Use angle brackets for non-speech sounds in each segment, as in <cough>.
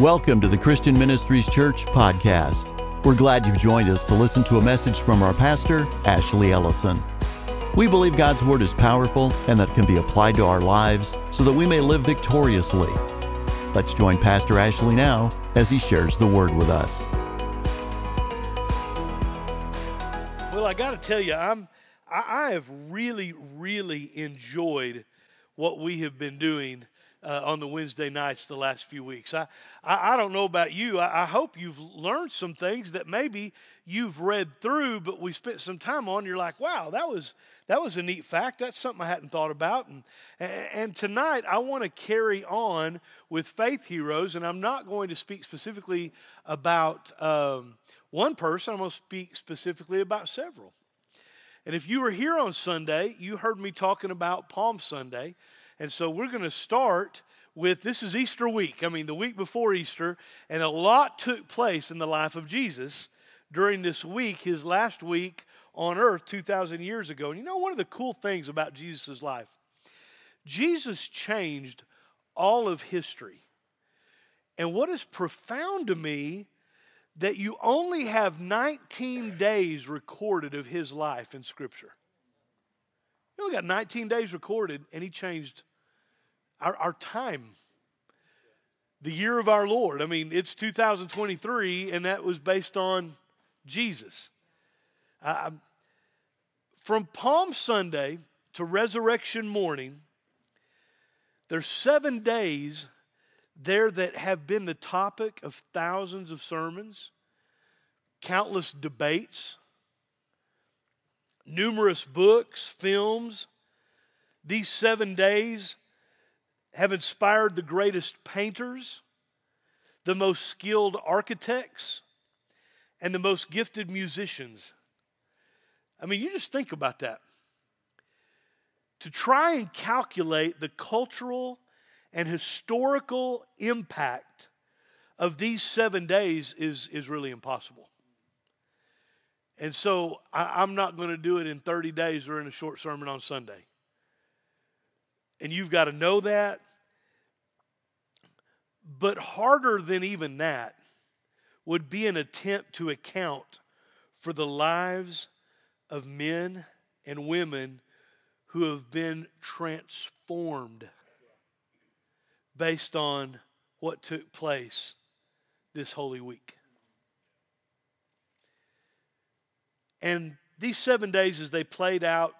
Welcome to the Christian Ministries Church podcast. We're glad you've joined us to listen to a message from our pastor, Ashley Ellison. We believe God's Word is powerful and that can be applied to our lives so that we may live victoriously. Let's join Pastor Ashley now as he shares the Word with us. Well, I got to tell you, I'm I, I have really, really enjoyed what we have been doing uh, on the Wednesday nights the last few weeks. I, I, I don't know about you. I, I, hope you've learned some things that maybe you've read through, but we spent some time on. You're like, wow, that was that was a neat fact. That's something I hadn't thought about. And and tonight I want to carry on with faith heroes, and I'm not going to speak specifically about um, one person. I'm going to speak specifically about several. And if you were here on Sunday, you heard me talking about Palm Sunday. And so we're going to start with this is Easter week. I mean, the week before Easter, and a lot took place in the life of Jesus during this week, his last week on earth 2,000 years ago. And you know, one of the cool things about Jesus' life, Jesus changed all of history. And what is profound to me that you only have 19 days recorded of his life in Scripture. You only got 19 days recorded, and he changed our, our time, the year of our Lord. I mean, it's 2023, and that was based on Jesus. Uh, from Palm Sunday to Resurrection morning, there's seven days there that have been the topic of thousands of sermons, countless debates, numerous books, films. These seven days have inspired the greatest painters, the most skilled architects, and the most gifted musicians. I mean, you just think about that. To try and calculate the cultural and historical impact of these seven days is, is really impossible. And so I, am not going to do it in 30 days or in a short sermon on Sunday. And you've got to know that. But harder than even that would be an attempt to account for the lives of men and women who have been transformed based on what took place this Holy Week. And these seven days, as they played out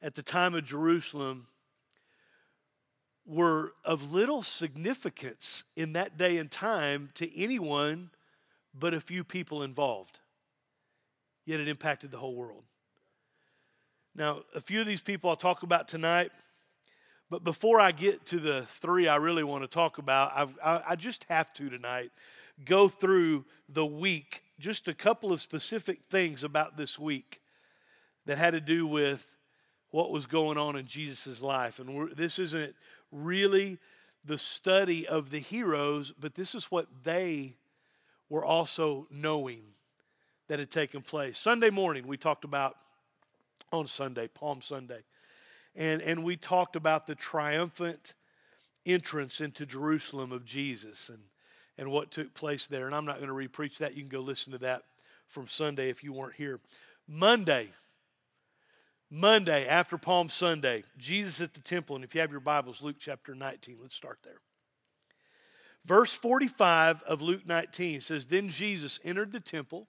at the time of Jerusalem, were of little significance in that day and time to anyone but a few people involved. Yet it impacted the whole world. Now, a few of these people I'll talk about tonight, but before I get to the three I really want to talk about, I've, I, I just have to tonight go through the week, just a couple of specific things about this week that had to do with what was going on in Jesus' life. And this isn't really the study of the heroes, but this is what they were also knowing that had taken place. Sunday morning, we talked about on Sunday, Palm Sunday, and, and we talked about the triumphant entrance into Jerusalem of Jesus and, and what took place there. And I'm not going to repreach that. You can go listen to that from Sunday if you weren't here. Monday, Monday after Palm Sunday, Jesus at the temple. And if you have your Bibles, Luke chapter 19, let's start there. Verse 45 of Luke 19 says Then Jesus entered the temple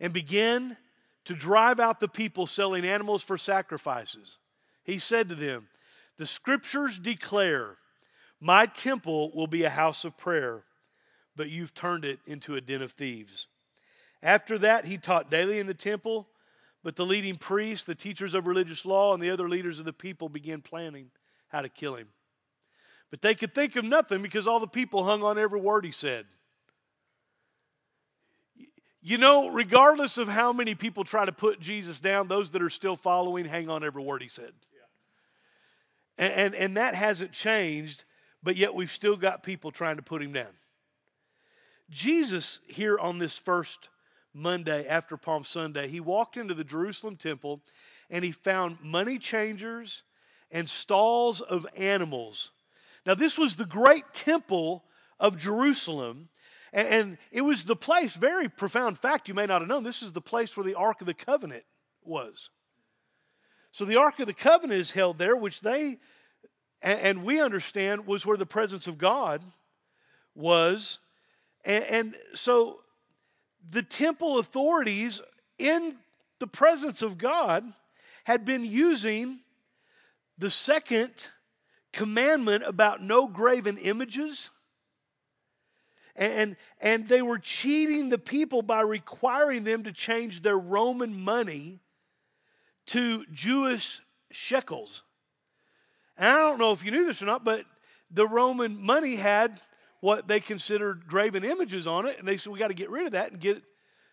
and began to drive out the people selling animals for sacrifices. He said to them, The scriptures declare, My temple will be a house of prayer, but you've turned it into a den of thieves. After that, he taught daily in the temple but the leading priests, the teachers of religious law, and the other leaders of the people began planning how to kill him. But they could think of nothing because all the people hung on every word he said. You know, regardless of how many people try to put Jesus down, those that are still following hang on every word he said. Yeah. And, and, and that hasn't changed, but yet we've still got people trying to put him down. Jesus, here on this first Monday after Palm Sunday, he walked into the Jerusalem temple and he found money changers and stalls of animals. Now, this was the great temple of Jerusalem. And it was the place, very profound fact you may not have known, this is the place where the Ark of the Covenant was. So the Ark of the Covenant is held there, which they, and we understand, was where the presence of God was. And so the temple authorities, in the presence of God, had been using the second commandment about no graven images. And, and they were cheating the people by requiring them to change their Roman money to Jewish shekels. And I don't know if you knew this or not, but the Roman money had what they considered graven images on it. And they said, we got to get rid of that and get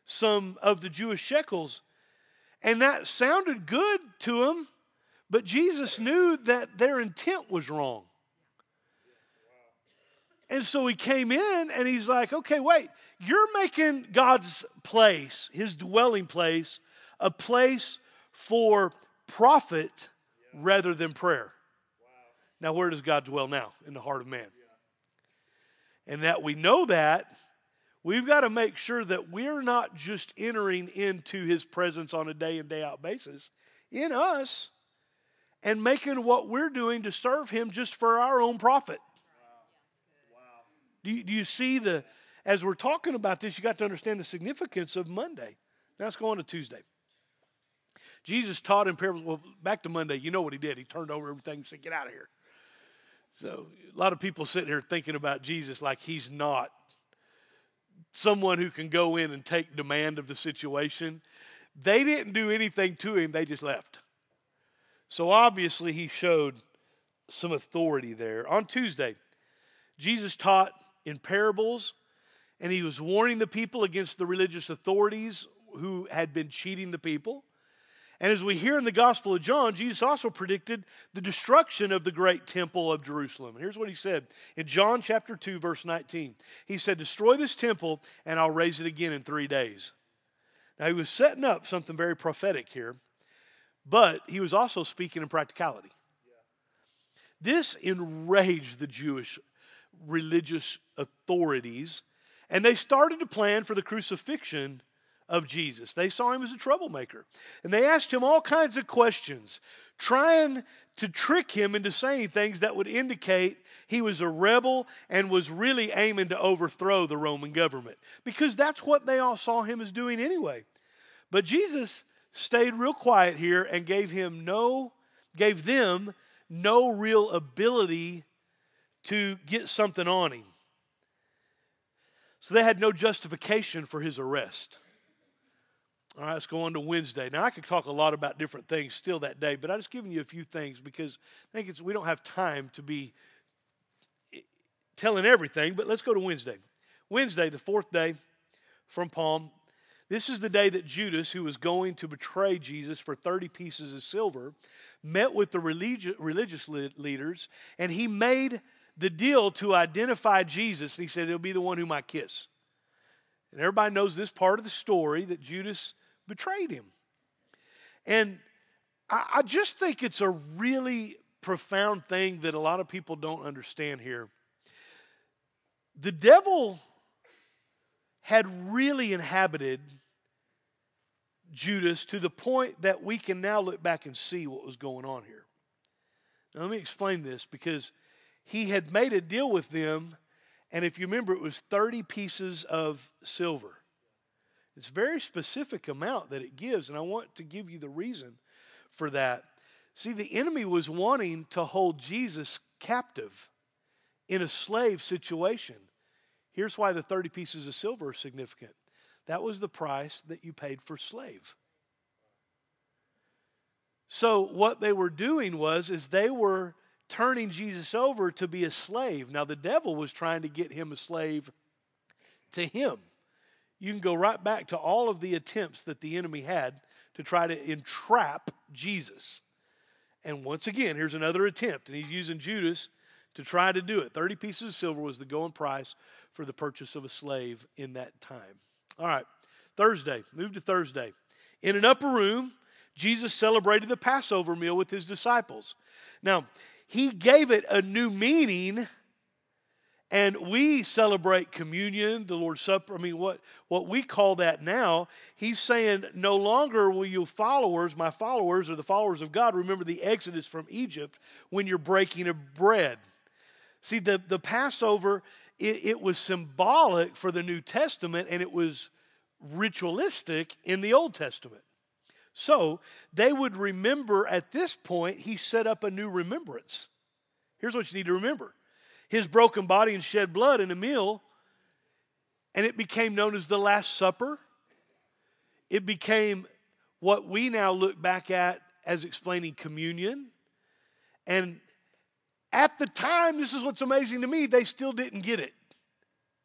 some of the Jewish shekels. And that sounded good to them, but Jesus knew that their intent was wrong. And so he came in and he's like, okay, wait, you're making God's place, his dwelling place, a place for profit rather than prayer. Now, where does God dwell now? In the heart of man. And that we know that, we've got to make sure that we're not just entering into his presence on a day in, day out basis in us and making what we're doing to serve him just for our own profit. Do you, do you see the, as we're talking about this, you got to understand the significance of Monday. Now let's go on to Tuesday. Jesus taught in parables. Well, back to Monday, you know what he did. He turned over everything and said, Get out of here. So a lot of people sitting here thinking about Jesus like he's not someone who can go in and take demand of the situation. They didn't do anything to him, they just left. So obviously he showed some authority there. On Tuesday, Jesus taught in parables and he was warning the people against the religious authorities who had been cheating the people. And as we hear in the Gospel of John, Jesus also predicted the destruction of the great temple of Jerusalem. And here's what he said in John chapter 2, verse 19. He said, Destroy this temple, and I'll raise it again in three days. Now, he was setting up something very prophetic here, but he was also speaking in practicality. This enraged the Jewish religious authorities, and they started to plan for the crucifixion of Jesus. They saw him as a troublemaker. And they asked him all kinds of questions, trying to trick him into saying things that would indicate he was a rebel and was really aiming to overthrow the Roman government because that's what they all saw him as doing anyway. But Jesus stayed real quiet here and gave him no gave them no real ability to get something on him. So they had no justification for his arrest. All right, let's go on to Wednesday. Now, I could talk a lot about different things still that day, but I'm just giving you a few things because I think it's, we don't have time to be eh, telling everything, but let's go to Wednesday. Wednesday, the fourth day from Palm. This is the day that Judas, who was going to betray Jesus for 30 pieces of silver, met with the religious, leaders, and he made the deal to identify Jesus. And he said, It'll be the one whom I kiss. And everybody knows this part of the story that Judas betrayed him. And I, I just think it's a really profound thing that a lot of people don't understand here. The devil had really inhabited Judas to the point that we can now look back and see what was going on here. Now, let me explain this because he had made a deal with them, and if you remember, it was 30 pieces of silver. It's a very specific amount that it gives, and I want to give you the reason for that. See, the enemy was wanting to hold Jesus captive in a slave situation. Here's why the 30 pieces of silver are significant that was the price that you paid for slave. So what they were doing was is they were turning Jesus over to be a slave. Now the devil was trying to get him a slave to him you can go right back to all of the attempts that the enemy had to try to entrap Jesus. And once again, here's another attempt, and he's using Judas to try to do it. 30 pieces of silver was the going price for the purchase of a slave in that time. All right, Thursday, move to Thursday. In an upper room, Jesus celebrated the Passover meal with his disciples. Now, he gave it a new meaning And we celebrate communion, the Lord's Supper. I mean, what, what we call that now, he's saying, no longer will you followers, my followers, or the followers of God, remember the exodus from Egypt when you're breaking of bread. See, the, the Passover, it, it was symbolic for the New Testament and it was ritualistic in the Old Testament. So they would remember at this point, he set up a new remembrance. Here's what you need to remember his broken body and shed blood in a meal, and it became known as the Last Supper. It became what we now look back at as explaining communion. And at the time, this is what's amazing to me, they still didn't get it.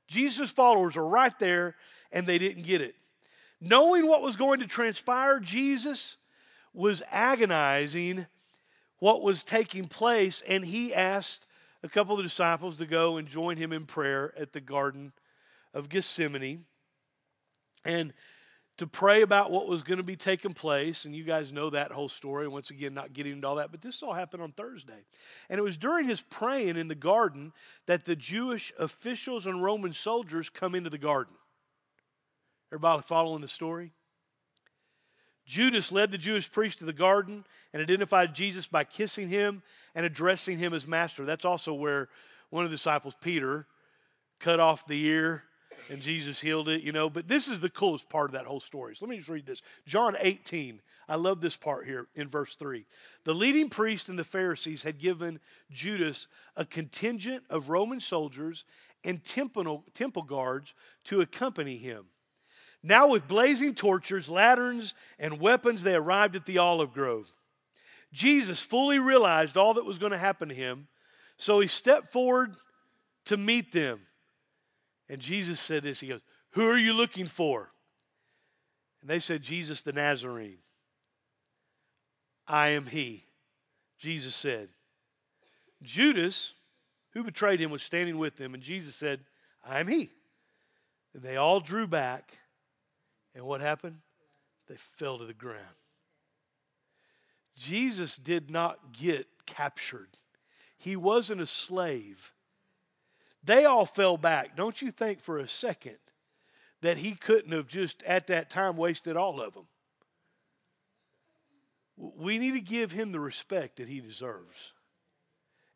Jesus' followers are right there, and they didn't get it. Knowing what was going to transpire, Jesus was agonizing what was taking place, and he asked a couple of disciples to go and join him in prayer at the Garden of Gethsemane and to pray about what was going to be taking place. And you guys know that whole story. Once again, not getting into all that, but this all happened on Thursday. And it was during his praying in the garden that the Jewish officials and Roman soldiers come into the garden. Everybody following the story? Judas led the Jewish priest to the garden and identified Jesus by kissing him and addressing him as master. That's also where one of the disciples, Peter, cut off the ear and Jesus healed it, you know. But this is the coolest part of that whole story. So let me just read this. John 18. I love this part here in verse 3. The leading priest and the Pharisees had given Judas a contingent of Roman soldiers and temple, temple guards to accompany him. Now, with blazing torches, lanterns, and weapons, they arrived at the olive grove. Jesus fully realized all that was going to happen to him, so he stepped forward to meet them. And Jesus said this He goes, Who are you looking for? And they said, Jesus the Nazarene. I am he. Jesus said. Judas, who betrayed him, was standing with them, and Jesus said, I am he. And they all drew back and what happened? They fell to the ground. Jesus did not get captured, he wasn't a slave. They all fell back. Don't you think for a second that he couldn't have just at that time wasted all of them? We need to give him the respect that he deserves.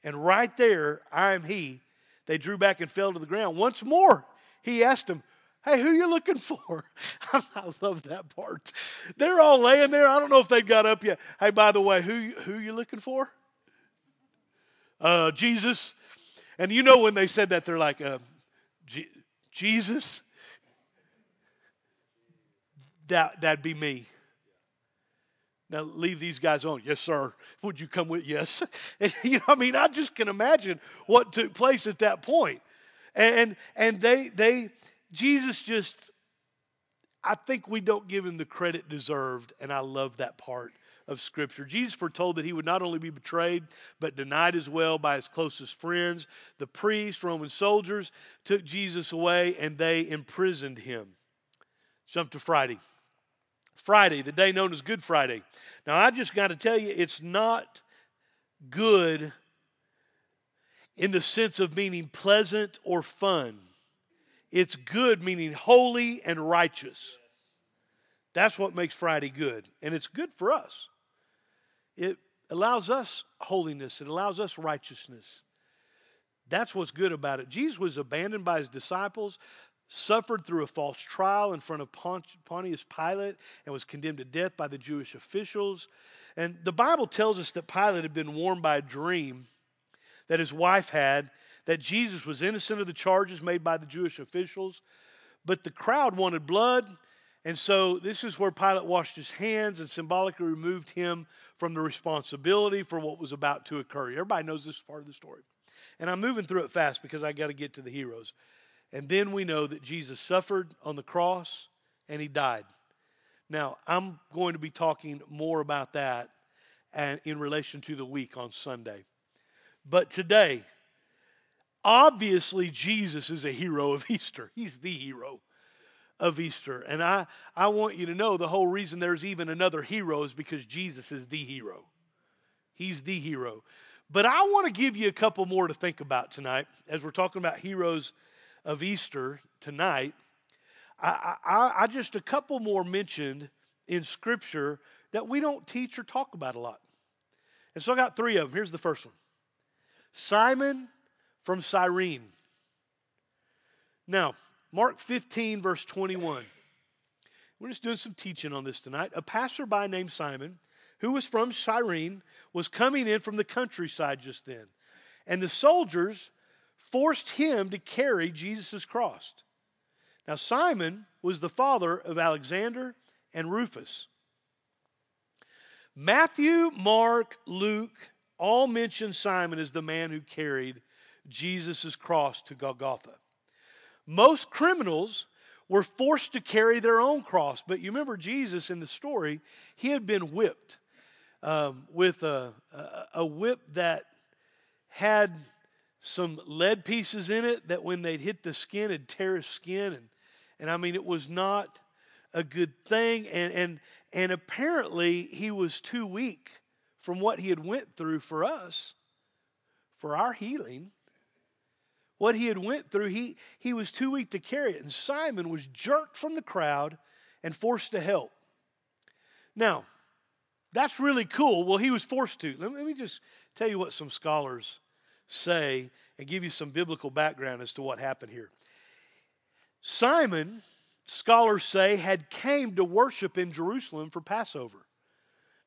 And right there, I am he. They drew back and fell to the ground. Once more, he asked them, Hey, who you looking for? <laughs> I love that part. They're all laying there. I don't know if they've got up yet. Hey, by the way, who who you looking for? Uh, Jesus. And you know when they said that, they're like, uh, Jesus. That that'd be me. Now leave these guys on. Yes, sir. Would you come with? Yes. <laughs> And, you know, I mean, I just can imagine what took place at that point. And and they they Jesus just, I think we don't give him the credit deserved, and I love that part of Scripture. Jesus foretold that he would not only be betrayed, but denied as well by his closest friends. The priests, Roman soldiers, took Jesus away and they imprisoned him. Jump to Friday. Friday, the day known as Good Friday. Now, I just got to tell you, it's not good in the sense of meaning pleasant or fun. It's good, meaning holy and righteous. That's what makes Friday good. And it's good for us. It allows us holiness, it allows us righteousness. That's what's good about it. Jesus was abandoned by his disciples, suffered through a false trial in front of Pontius Pilate, and was condemned to death by the Jewish officials. And the Bible tells us that Pilate had been warned by a dream that his wife had that Jesus was innocent of the charges made by the Jewish officials, but the crowd wanted blood. And so this is where Pilate washed his hands and symbolically removed him from the responsibility for what was about to occur. Everybody knows this part of the story. And I'm moving through it fast because I got to get to the heroes. And then we know that Jesus suffered on the cross and he died. Now, I'm going to be talking more about that and in relation to the week on Sunday. But today, Obviously, Jesus is a hero of Easter. He's the hero of Easter. And I, I want you to know the whole reason there's even another hero is because Jesus is the hero. He's the hero. But I want to give you a couple more to think about tonight as we're talking about heroes of Easter tonight. I, I, I just a couple more mentioned in Scripture that we don't teach or talk about a lot. And so I got three of them. Here's the first one Simon from Cyrene. Now, Mark 15, verse 21. We're just doing some teaching on this tonight. A passerby named Simon, who was from Cyrene, was coming in from the countryside just then. And the soldiers forced him to carry Jesus' cross. Now, Simon was the father of Alexander and Rufus. Matthew, Mark, Luke all mention Simon as the man who carried Jesus' cross to Golgotha. Most criminals were forced to carry their own cross, but you remember Jesus in the story, he had been whipped um, with a, a, a whip that had some lead pieces in it that when they'd hit the skin, it'd tear his skin. And, and I mean, it was not a good thing. And, and, and apparently, he was too weak from what he had went through for us, for our healing. What he had went through, he, he was too weak to carry it. And Simon was jerked from the crowd and forced to help. Now, that's really cool. Well, he was forced to. Let me just tell you what some scholars say and give you some biblical background as to what happened here. Simon, scholars say, had came to worship in Jerusalem for Passover.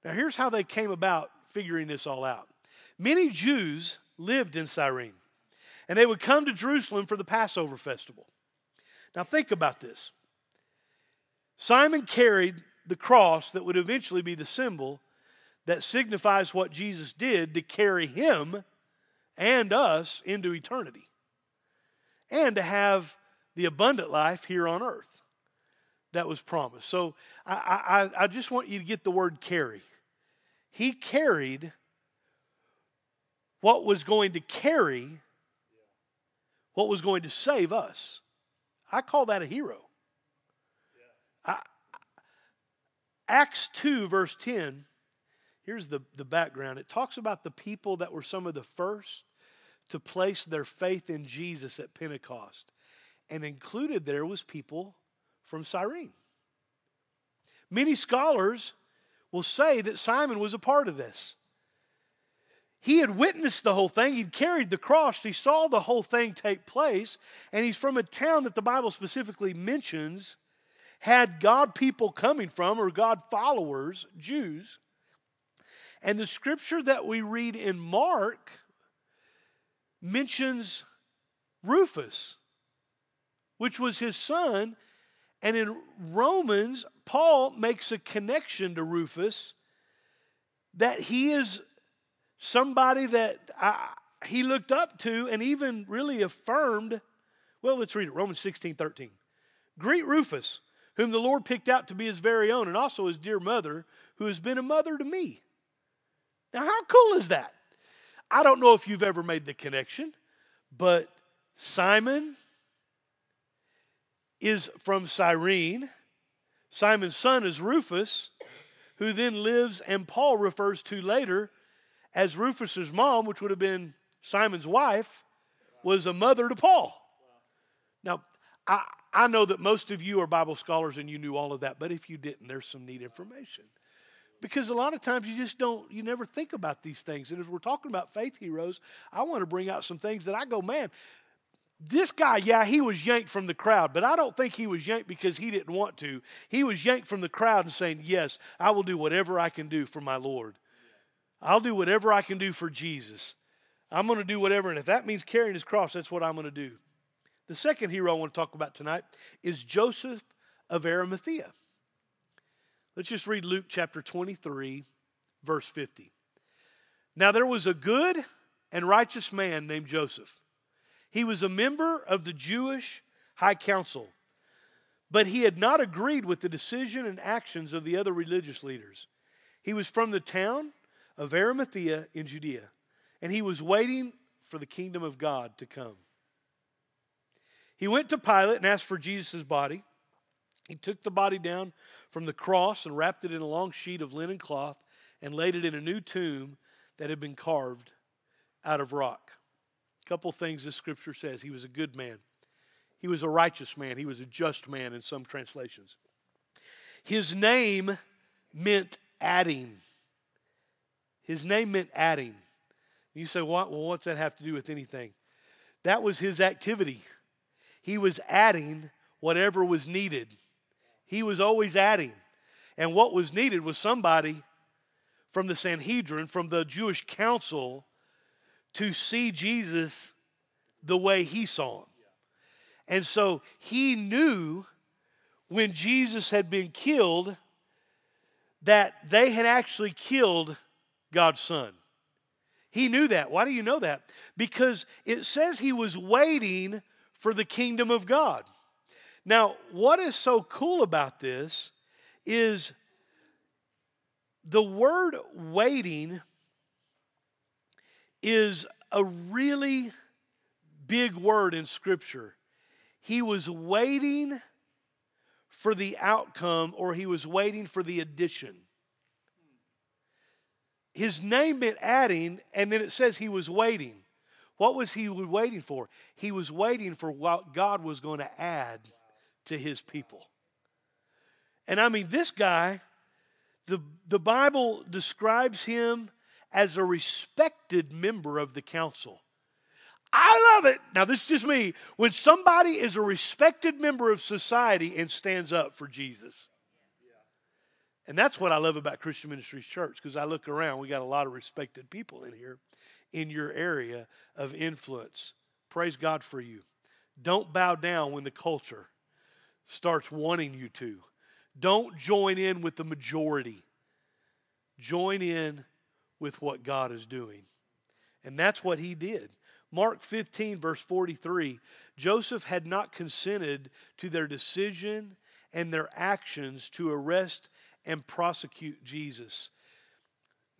Now, here's how they came about figuring this all out. Many Jews lived in Cyrene, and they would come to Jerusalem for the Passover festival. Now, think about this. Simon carried the cross that would eventually be the symbol that signifies what Jesus did to carry him and us into eternity and to have the abundant life here on earth that was promised. So I, I, I just want you to get the word carry. He carried what was going to carry what was going to save us. I call that a hero. I, Acts 2, verse 10, here's the, the background. It talks about the people that were some of the first to place their faith in Jesus at Pentecost. And included there was people from Cyrene. Many scholars will say that Simon was a part of this. He had witnessed the whole thing. He'd carried the cross. He saw the whole thing take place. And he's from a town that the Bible specifically mentions had God people coming from, or God followers, Jews. And the scripture that we read in Mark mentions Rufus, which was his son. And in Romans, Paul makes a connection to Rufus that he is somebody that I, he looked up to and even really affirmed. Well, let's read it Romans 16 13. Greet Rufus, whom the Lord picked out to be his very own, and also his dear mother, who has been a mother to me. Now, how cool is that? I don't know if you've ever made the connection, but Simon is from Cyrene. Simon's son is Rufus, who then lives, and Paul refers to later as Rufus's mom, which would have been Simon's wife, was a mother to Paul. Now, I, I know that most of you are Bible scholars and you knew all of that, but if you didn't, there's some neat information. Because a lot of times you just don't, you never think about these things. And as we're talking about faith heroes, I want to bring out some things that I go, man, this guy, yeah, he was yanked from the crowd, but I don't think he was yanked because he didn't want to. He was yanked from the crowd and saying, Yes, I will do whatever I can do for my Lord. I'll do whatever I can do for Jesus. I'm going to do whatever. And if that means carrying his cross, that's what I'm going to do. The second hero I want to talk about tonight is Joseph of Arimathea. Let's just read Luke chapter 23, verse 50. Now there was a good and righteous man named Joseph. He was a member of the Jewish high council, but he had not agreed with the decision and actions of the other religious leaders. He was from the town of Arimathea in Judea, and he was waiting for the kingdom of God to come. He went to Pilate and asked for Jesus' body. He took the body down from the cross and wrapped it in a long sheet of linen cloth and laid it in a new tomb that had been carved. out of rock. A couple things the scripture says. He was a good man. He was a righteous man. He was a just man in some translations. His name meant adding. His name meant adding. You say? Well, what's that have to do with anything? That was his activity. He was adding whatever was needed. He was always adding. And what was needed was somebody from the Sanhedrin, from the Jewish council, to see Jesus the way he saw him. And so he knew when Jesus had been killed that they had actually killed God's son. He knew that. Why do you know that? Because it says he was waiting for the kingdom of God. Now, what is so cool about this is the word waiting is a really big word in Scripture. He was waiting for the outcome or he was waiting for the addition. His name meant adding, and then it says he was waiting. What was he waiting for? He was waiting for what God was going to add to his people. And I mean, this guy, the, the Bible describes him as a respected member of the council. I love it. Now, this is just me. When somebody is a respected member of society and stands up for Jesus. And that's what I love about Christian Ministries Church because I look around, we got a lot of respected people in here in your area of influence. Praise God for you. Don't bow down when the culture starts wanting you to. Don't join in with the majority. Join in with what God is doing. And that's what he did. Mark 15, verse 43 Joseph had not consented to their decision and their actions to arrest and prosecute Jesus.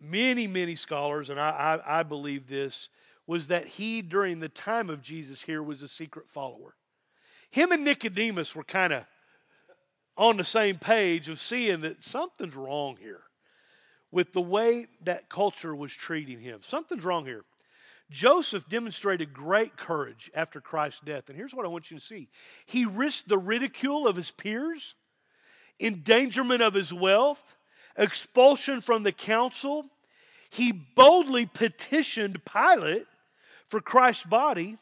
Many, many scholars, and I, I, I believe this, was that he, during the time of Jesus here, was a secret follower. Him and Nicodemus were kind of on the same page of seeing that something's wrong here with the way that culture was treating him. Something's wrong here. Joseph demonstrated great courage after Christ's death. And here's what I want you to see he risked the ridicule of his peers, endangerment of his wealth, expulsion from the council. He boldly petitioned Pilate for Christ's body.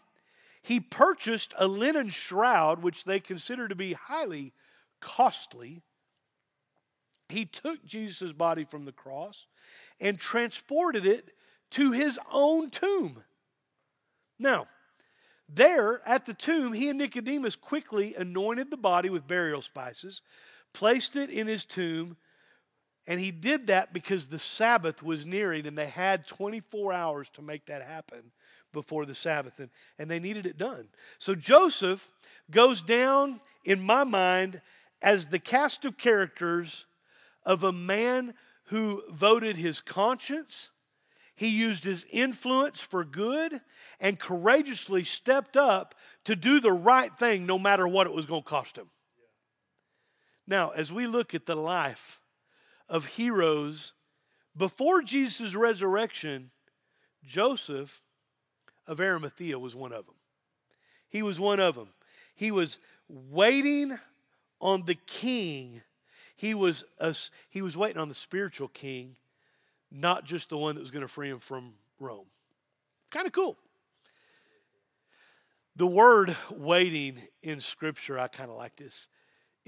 He purchased a linen shroud, which they considered to be highly costly. He took Jesus' body from the cross and transported it to his own tomb. Now, there at the tomb, he and Nicodemus quickly anointed the body with burial spices, placed it in his tomb, and he did that because the Sabbath was nearing and they had 24 hours to make that happen before the Sabbath, and, and they needed it done. So Joseph goes down, in my mind, as the cast of characters of a man who voted his conscience he used his influence for good and courageously stepped up to do the right thing no matter what it was going to cost him. Now, as we look at the life of heroes before Jesus' resurrection, Joseph of Arimathea was one of them. He was one of them. He was waiting on the king. He was, a, he was waiting on the spiritual king not just the one that was going to free him from Rome. Kind of cool. The word waiting in Scripture, I kind of like this.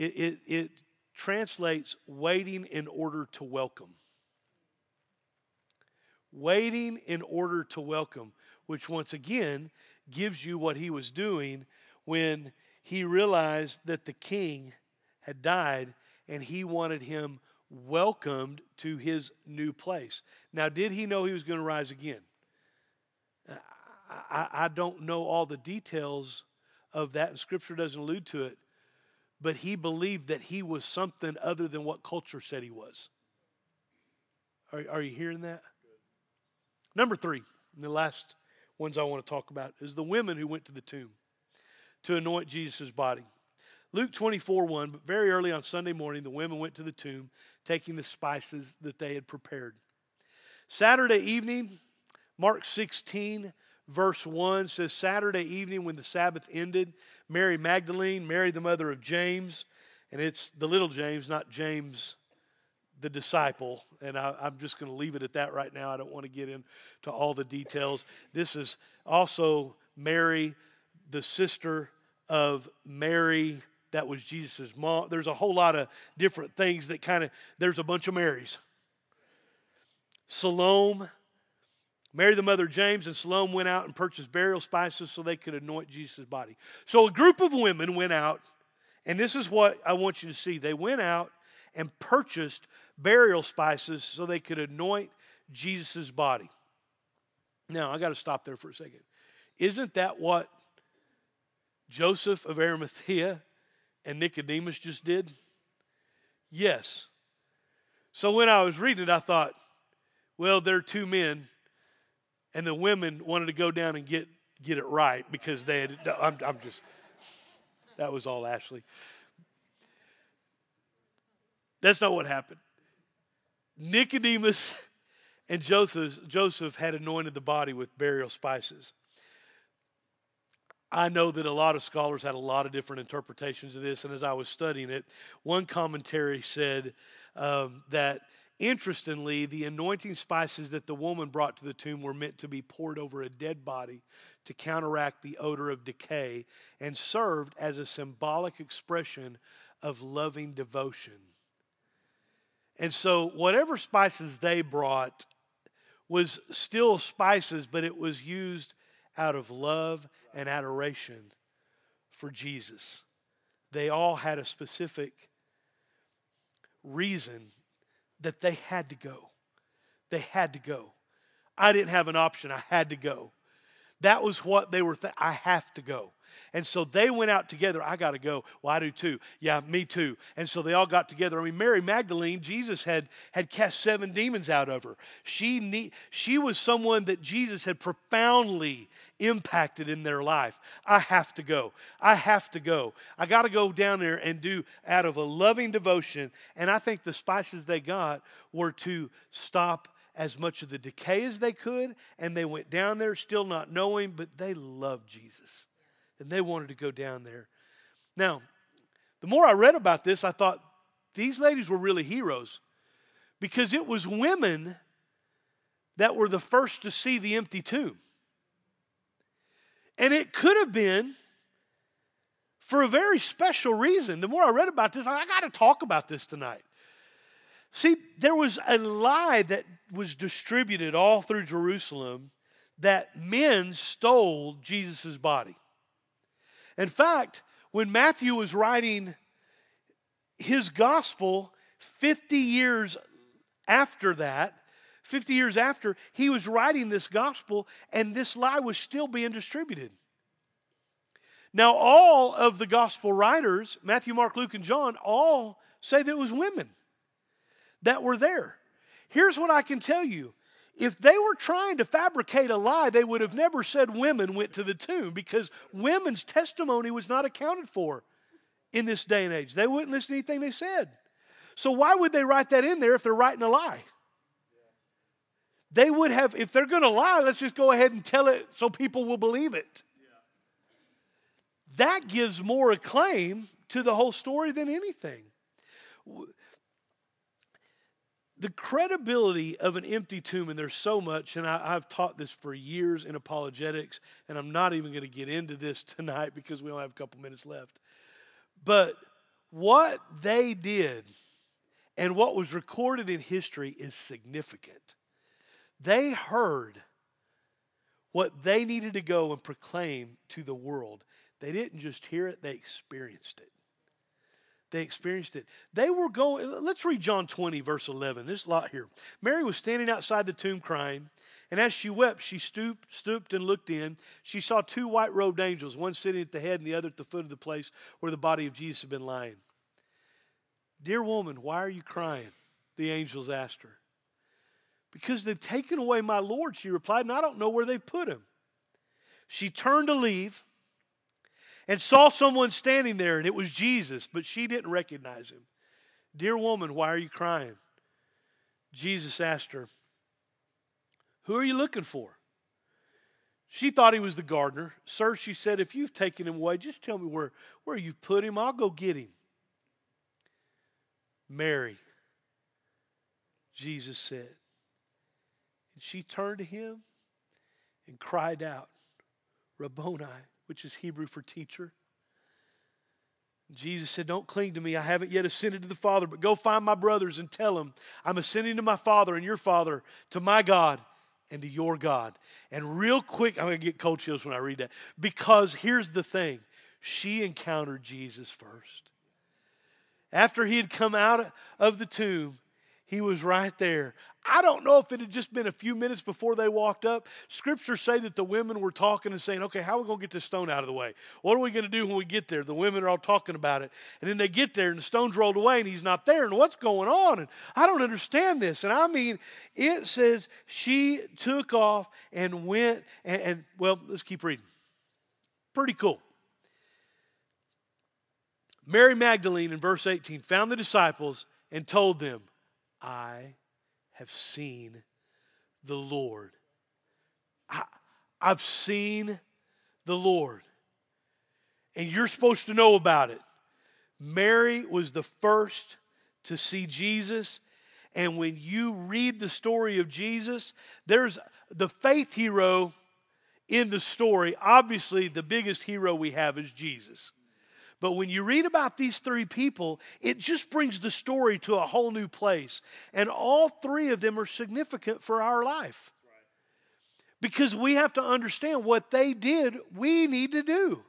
It, it, it translates waiting in order to welcome. Waiting in order to welcome, which once again gives you what he was doing when he realized that the king had died and he wanted him welcomed to his new place. Now, did he know he was going to rise again? I, I, don't know all the details of that, and Scripture doesn't allude to it, but he believed that he was something other than what culture said he was. Are, are you hearing that? Number three, the last ones I want to talk about, is the women who went to the tomb to anoint Jesus' body. Luke 24 1, but very early on Sunday morning, the women went to the tomb taking the spices that they had prepared. Saturday evening, Mark 16, verse 1 says Saturday evening when the Sabbath ended, Mary Magdalene, Mary the mother of James, and it's the little James, not James the disciple. And I, am just going to leave it at that right now. I don't want to get into all the details. This is also Mary, the sister of Mary that was Jesus' mom. There's a whole lot of different things that kind of, there's a bunch of Marys. Salome, Mary, the mother of James, and Salome went out and purchased burial spices so they could anoint Jesus' body. So a group of women went out, and this is what I want you to see. They went out and purchased burial spices so they could anoint Jesus' body. Now, I got to stop there for a second. Isn't that what Joseph of Arimathea and Nicodemus just did? Yes. So when I was reading it, I thought, well, there are two men, and the women wanted to go down and get, get it right because they had, I'm, I'm just, that was all Ashley. That's not what happened. Nicodemus and Joseph, Joseph had anointed the body with burial spices. I know that a lot of scholars had a lot of different interpretations of this, and as I was studying it, one commentary said um, that interestingly, the anointing spices that the woman brought to the tomb were meant to be poured over a dead body to counteract the odor of decay and served as a symbolic expression of loving devotion. And so, whatever spices they brought was still spices, but it was used out of love and adoration for Jesus. They all had a specific reason that they had to go. They had to go. I didn't have an option. I had to go. That was what they were, I have to go. And so they went out together. I got to go. Well, I do too. Yeah, me too. And so they all got together. I mean, Mary Magdalene, Jesus had, had cast seven demons out of her. She, she was someone that Jesus had profoundly impacted in their life. I have to go. I have to go. I got to go down there and do out of a loving devotion. And I think the spices they got were to stop as much of the decay as they could. And they went down there still not knowing, but they loved Jesus and they wanted to go down there. Now, the more I read about this, I thought these ladies were really heroes because it was women that were the first to see the empty tomb. And it could have been for a very special reason. The more I read about this, I got to talk about this tonight. See, there was a lie that was distributed all through Jerusalem that men stole Jesus' body. In fact, when Matthew was writing his gospel 50 years after that, 50 years after, he was writing this gospel, and this lie was still being distributed. Now, all of the gospel writers, Matthew, Mark, Luke, and John, all say that it was women that were there. Here's what I can tell you if they were trying to fabricate a lie, they would have never said women went to the tomb because women's testimony was not accounted for in this day and age. They wouldn't listen to anything they said. So, why would they write that in there if they're writing a lie? They would have, if they're going to lie, let's just go ahead and tell it so people will believe it. That gives more acclaim to the whole story than anything the credibility of an empty tomb, and there's so much, and I, have taught this for years in apologetics, and I'm not even going to get into this <laughs> tonight because we only have a couple minutes left. But what they did and what was recorded in history is significant. They heard what they needed to go and proclaim to the world. They didn't just hear it, they experienced it. They experienced it. They were going, let's read John 20, verse 11. There's a lot here. Mary was standing outside the tomb crying, and as she wept, she stooped, stooped and looked in. She saw two white robed angels, one sitting at the head and the other at the foot of the place where the body of Jesus had been lying. Dear woman, why are you crying? The angels asked her. Because they've taken away my Lord, she replied, and I don't know where they've put him. She turned to leave and saw someone standing there, and it was Jesus, but she didn't recognize him. Dear woman, why are you crying? Jesus asked her, Who are you looking for? She thought he was the gardener. Sir, she said, if you've taken him away, just tell me where, where you've put him. I'll go get him. Mary, Jesus said. And she turned to him and cried out, Rabboni, which is Hebrew for teacher. Jesus said, Don't cling to me. I haven't yet ascended to the Father, but go find my brothers and tell them, I'm ascending to my Father and your Father, to my God and to your God. And real quick, I'm going to get cold chills when I read that. Because here's the thing she encountered Jesus first. After he had come out of the tomb, he was right there. I don't know if it had just been a few minutes before they walked up. Scriptures say that the women were talking and saying, okay, how are we going to get this stone out of the way? What are we going to do when we get there? The women are all talking about it. And then they get there and the stone's rolled away and he's not there. And what's going on? And I don't understand this. And I mean, it says she took off and went and, and well, let's keep reading. Pretty cool. Mary Magdalene in verse 18 found the disciples and told them, I have seen the Lord. I, I've seen the Lord. And you're supposed to know about it. Mary was the first to see Jesus. And when you read the story of Jesus, there's the faith hero in the story. Obviously, the biggest hero we have is Jesus. But when you read about these three people, it just brings the story to a whole new place. And all three of them are significant for our life. Because we have to understand what they did, we need to do.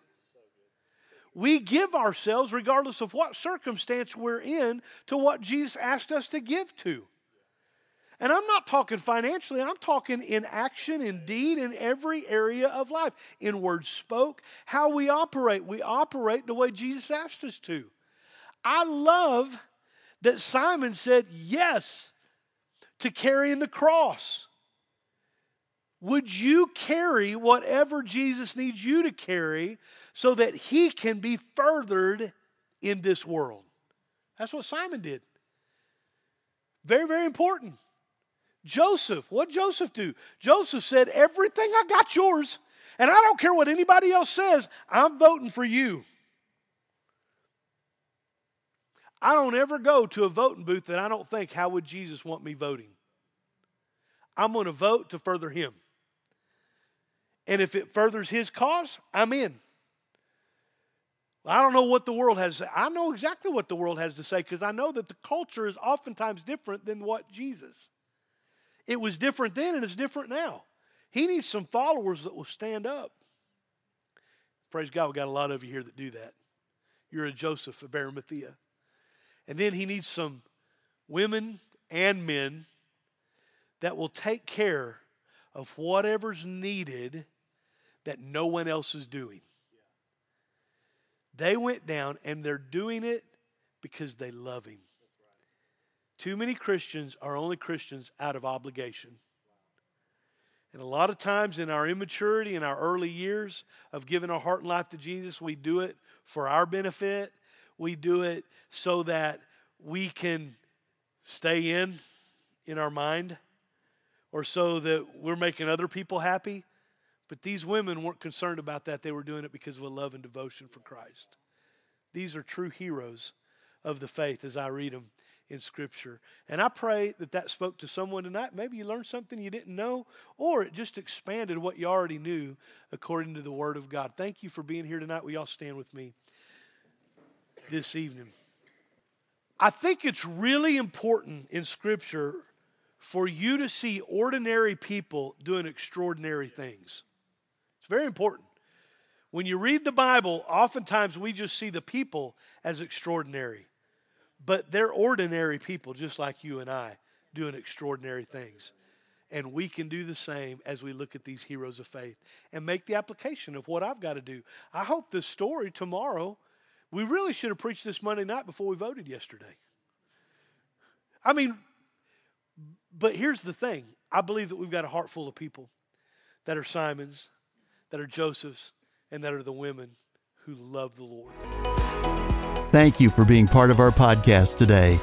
We give ourselves, regardless of what circumstance we're in, to what Jesus asked us to give to. And I'm not talking financially, I'm talking in action, in deed, in every area of life. In words spoke, how we operate. We operate the way Jesus asked us to. I love that Simon said yes to carrying the cross. Would you carry whatever Jesus needs you to carry so that he can be furthered in this world? That's what Simon did. Very, very important. Joseph, what Joseph do? Joseph said, Everything I got yours, and I don't care what anybody else says, I'm voting for you. I don't ever go to a voting booth that I don't think, How would Jesus want me voting? I'm going to vote to further him. And if it furthers his cause, I'm in. I don't know what the world has. I know exactly what the world has to say because I know that the culture is oftentimes different than what Jesus. It was different then and it's different now. He needs some followers that will stand up. Praise God, we got a lot of you here that do that. You're a Joseph of Arimathea. And then he needs some women and men that will take care of whatever's needed that no one else is doing. They went down and they're doing it because they love him. Too many Christians are only Christians out of obligation. And a lot of times in our immaturity, in our early years of giving our heart and life to Jesus, we do it for our benefit. We do it so that we can stay in in our mind or so that we're making other people happy. But these women weren't concerned about that. They were doing it because of a love and devotion for Christ. These are true heroes of the faith as I read them in Scripture. And I pray that that spoke to someone tonight. Maybe you learned something you didn't know, or it just expanded what you already knew according to the Word of God. Thank you for being here tonight. Will y'all stand with me this evening? I think it's really important in Scripture for you to see ordinary people doing extraordinary things. It's very important. When you read the Bible, oftentimes we just see the people as extraordinary. But they're ordinary people, just like you and I, doing extraordinary things. And we can do the same as we look at these heroes of faith and make the application of what I've got to do. I hope this story tomorrow, we really should have preached this Monday night before we voted yesterday. I mean, but here's the thing I believe that we've got a heart full of people that are Simons, that are Josephs, and that are the women who love the Lord. Thank you for being part of our podcast today.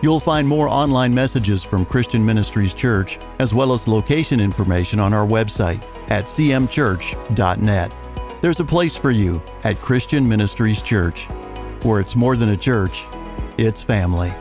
You'll find more online messages from Christian Ministries Church, as well as location information on our website at cmchurch.net. There's a place for you at Christian Ministries Church, where it's more than a church, it's family.